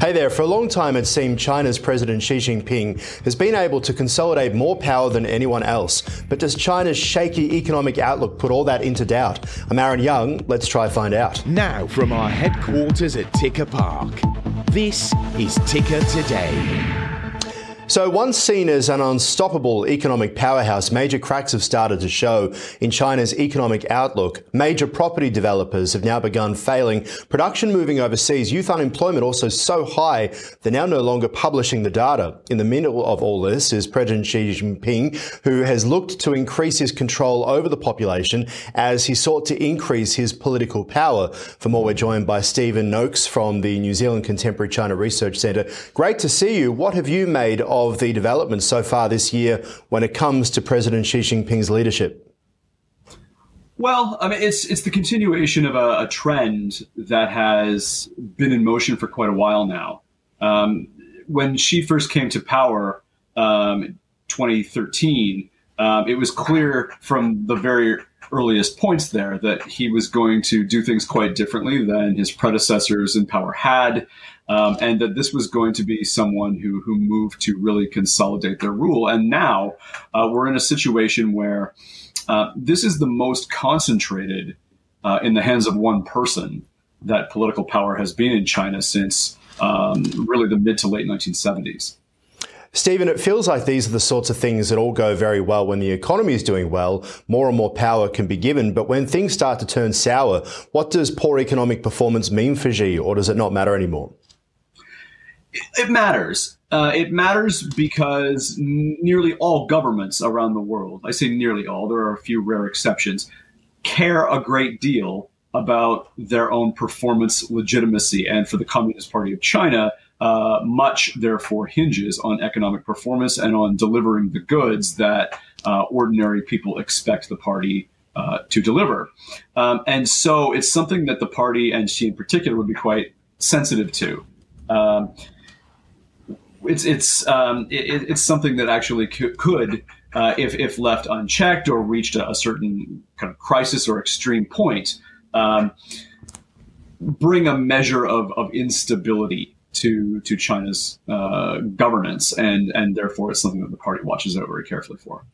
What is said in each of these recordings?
Hey there, for a long time it seemed China's President Xi Jinping has been able to consolidate more power than anyone else. But does China's shaky economic outlook put all that into doubt? I'm Aaron Young, let's try find out. Now from our headquarters at Ticker Park, this is Ticker Today. So, once seen as an unstoppable economic powerhouse, major cracks have started to show in China's economic outlook. Major property developers have now begun failing, production moving overseas, youth unemployment also so high they're now no longer publishing the data. In the middle of all this is President Xi Jinping, who has looked to increase his control over the population as he sought to increase his political power. For more, we're joined by Stephen Noakes from the New Zealand Contemporary China Research Centre. Great to see you. What have you made of of the developments so far this year when it comes to President Xi Jinping's leadership? Well, I mean, it's it's the continuation of a, a trend that has been in motion for quite a while now. Um, when Xi first came to power, um, 2013, um, it was clear from the very earliest points there that he was going to do things quite differently than his predecessors in power had um, and that this was going to be someone who who moved to really consolidate their rule. And now uh, we're in a situation where uh, this is the most concentrated uh, in the hands of one person that political power has been in China since um, really the mid to late 1970s. Stephen, it feels like these are the sorts of things that all go very well when the economy is doing well. More and more power can be given. But when things start to turn sour, what does poor economic performance mean for Xi, or does it not matter anymore? It matters. Uh, it matters because nearly all governments around the world, I say nearly all, there are a few rare exceptions, care a great deal about their own performance legitimacy. And for the Communist Party of China, uh, much therefore hinges on economic performance and on delivering the goods that uh, ordinary people expect the party uh, to deliver. Um, and so it's something that the party and Xi in particular would be quite sensitive to. Um, it's it's um, it, it's something that actually could, uh, if if left unchecked or reached a, a, certain kind of crisis or extreme point, um, bring a measure of, of instability to to China's uh, governance, and and therefore it's something that the party watches out very carefully for.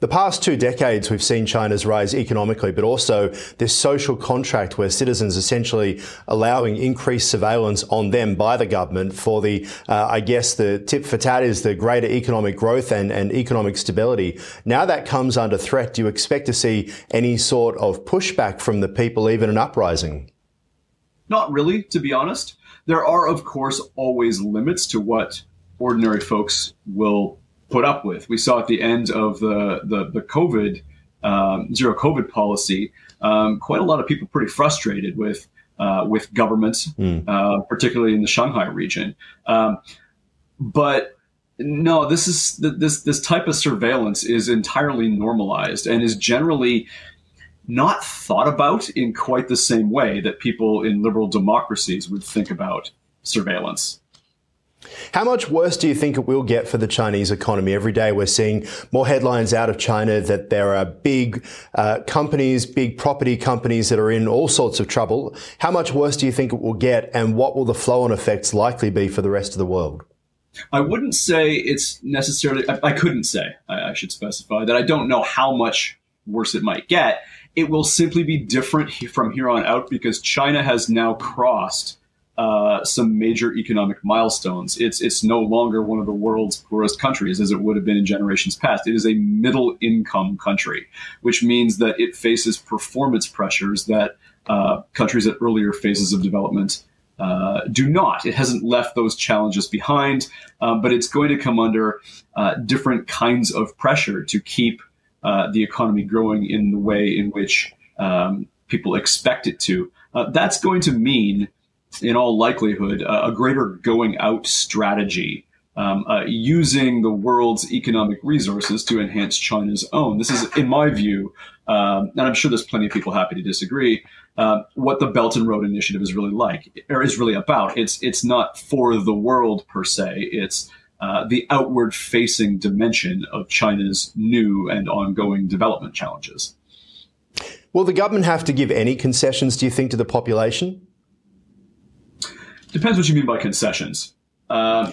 The past two decades, we've seen China's rise economically, but also this social contract where citizens essentially allowing increased surveillance on them by the government for the, uh, I guess, the tip for tat is the greater economic growth and, and economic stability. Now that comes under threat. Do you expect to see any sort of pushback from the people, even an uprising? Not really, to be honest. There are, of course, always limits to what ordinary folks will put up with. We saw at the end of the the, the COVID um, zero COVID policy, um, quite a lot of people pretty frustrated with uh, with governments, mm. uh, particularly in the Shanghai region. Um, but no, this is this this type of surveillance is entirely normalized and is generally not thought about in quite the same way that people in liberal democracies would think about surveillance. How much worse do you think it will get for the Chinese economy? Every day we're seeing more headlines out of China that there are big uh, companies, big property companies that are in all sorts of trouble. How much worse do you think it will get, and what will the flow on effects likely be for the rest of the world? I wouldn't say it's necessarily, I, I couldn't say, I, I should specify that I don't know how much worse it might get it will simply be different from here on out because China has now crossed uh, some major economic milestones. It's it's no longer one of the world's poorest countries as it would have been in generations past. It is a middle income country, which means that it faces performance pressures that uh, countries at earlier phases of development uh, do not. It hasn't left those challenges behind, um, but it's going to come under uh, different kinds of pressure to keep uh, the economy growing in the way in which um, people expect it to. Uh, that's going to mean, in all likelihood, a greater going out strategy. Um, uh, using the world's economic resources to enhance China's own. This is, in my view, um, and I'm sure there's plenty of people happy to disagree. Uh, what the Belt and Road Initiative is really like, or is really about. It's it's not for the world per se. It's uh, the outward facing dimension of China's new and ongoing development challenges. Will the government have to give any concessions, do you think, to the population? Depends what you mean by concessions. Uh,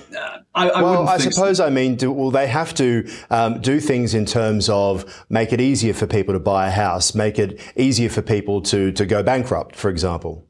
I, I well, I suppose so. I mean, do, will they have to um, do things in terms of make it easier for people to buy a house, make it easier for people to to go bankrupt, for example?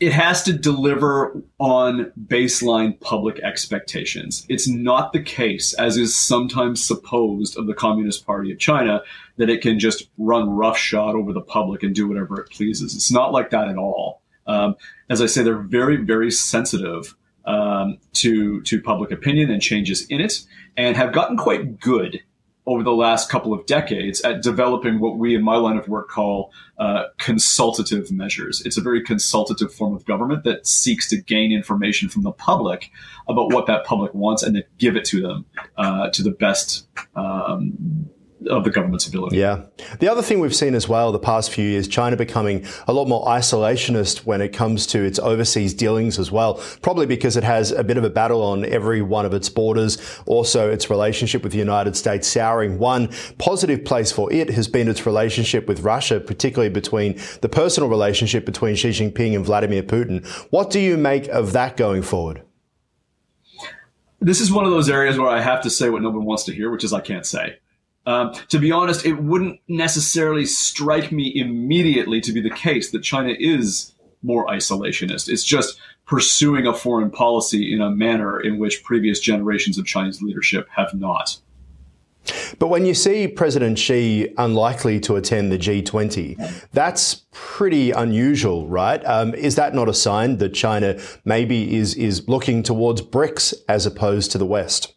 It has to deliver on baseline public expectations. It's not the case, as is sometimes supposed of the Communist Party of China, that it can just run roughshod over the public and do whatever it pleases. It's not like that at all. Um, as I say, they're very, very sensitive um, to to public opinion and changes in it, and have gotten quite good over the last couple of decades at developing what we in my line of work call uh, consultative measures. It's a very consultative form of government that seeks to gain information from the public about what that public wants and then give it to them uh, to the best um, of the government's ability. Yeah. The other thing we've seen as well the past few years, China becoming a lot more isolationist when it comes to its overseas dealings as well, probably because it has a bit of a battle on every one of its borders. Also, its relationship with the United States souring. One positive place for it has been its relationship with Russia, particularly between the personal relationship between Xi Jinping and Vladimir Putin. What do you make of that going forward? This is one of those areas where I have to say what no one wants to hear, which is I can't say. Um, to be honest, it wouldn't necessarily strike me immediately to be the case that China is more isolationist. It's just pursuing a foreign policy in a manner in which previous generations of Chinese leadership have not. But when you see President Xi unlikely to attend the G20, that's pretty unusual, right? Um, is that not a sign that China maybe is is looking towards BRICS as opposed to the West?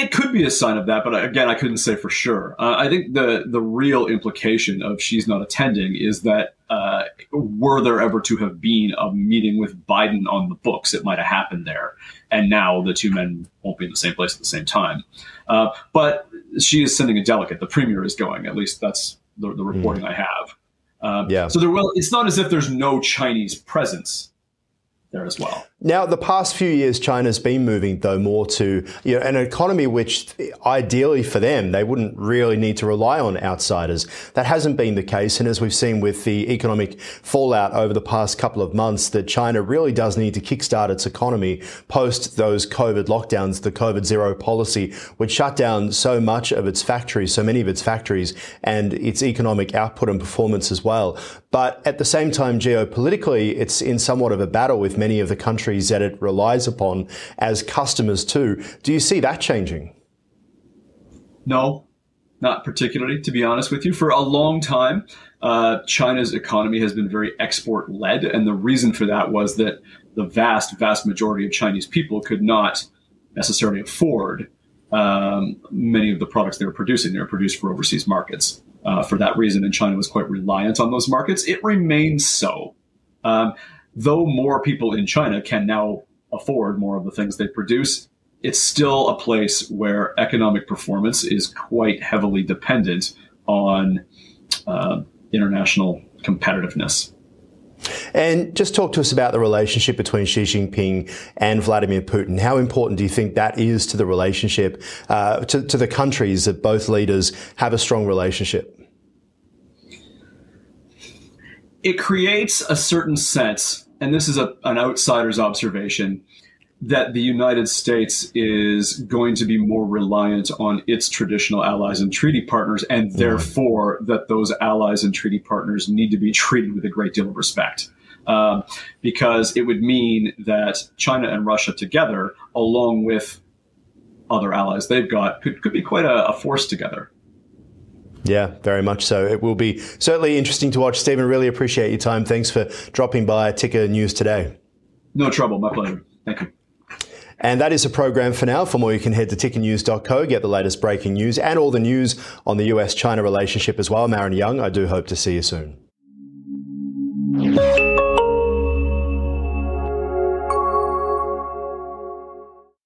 It could be a sign of that, but again, I couldn't say for sure. Uh, I think the the real implication of Xi's not attending is that uh, were there ever to have been a meeting with Biden on the books, it might have happened there, and now the two men won't be in the same place at the same time. Uh, but she is sending a delegate. The premier is going. At least that's the, the reporting mm. I have. Um, yeah. So there will. It's not as if there's no Chinese presence there as well. Now, the past few years, China's been moving, though, more to you know, an economy which, ideally for them, they wouldn't really need to rely on outsiders. That hasn't been the case. And as we've seen with the economic fallout over the past couple of months, that China really does need to kickstart its economy post those COVID lockdowns, the COVID zero policy, which shut down so much of its factories, so many of its factories, and its economic output and performance as well. But at the same time, geopolitically, it's in somewhat of a battle with many of the countries that it relies upon as customers too. Do you see that changing? No, not particularly, to be honest with you. For a long time, uh, China's economy has been very export led. And the reason for that was that the vast, vast majority of Chinese people could not necessarily afford um, many of the products they were producing. They were produced for overseas markets. Uh, for that reason, and China was quite reliant on those markets. It remains so. Um, though more people in China can now afford more of the things they produce, it's still a place where economic performance is quite heavily dependent on uh, international competitiveness. And just talk to us about the relationship between Xi Jinping and Vladimir Putin. How important do you think that is to the relationship, uh, to, to the countries that both leaders have a strong relationship? It creates a certain sense, and this is a, an outsider's observation, that the United States is going to be more reliant on its traditional allies and treaty partners, and therefore that those allies and treaty partners need to be treated with a great deal of respect. Um, because it would mean that China and Russia together, along with other allies they've got, could, could be quite a, a force together. Yeah, very much so. It will be certainly interesting to watch. Stephen, really appreciate your time. Thanks for dropping by Ticker News today. No trouble. My pleasure. Thank you. And that is the program for now. For more, you can head to tickernews.co, get the latest breaking news and all the news on the US China relationship as well. I'm Aaron Young, I do hope to see you soon.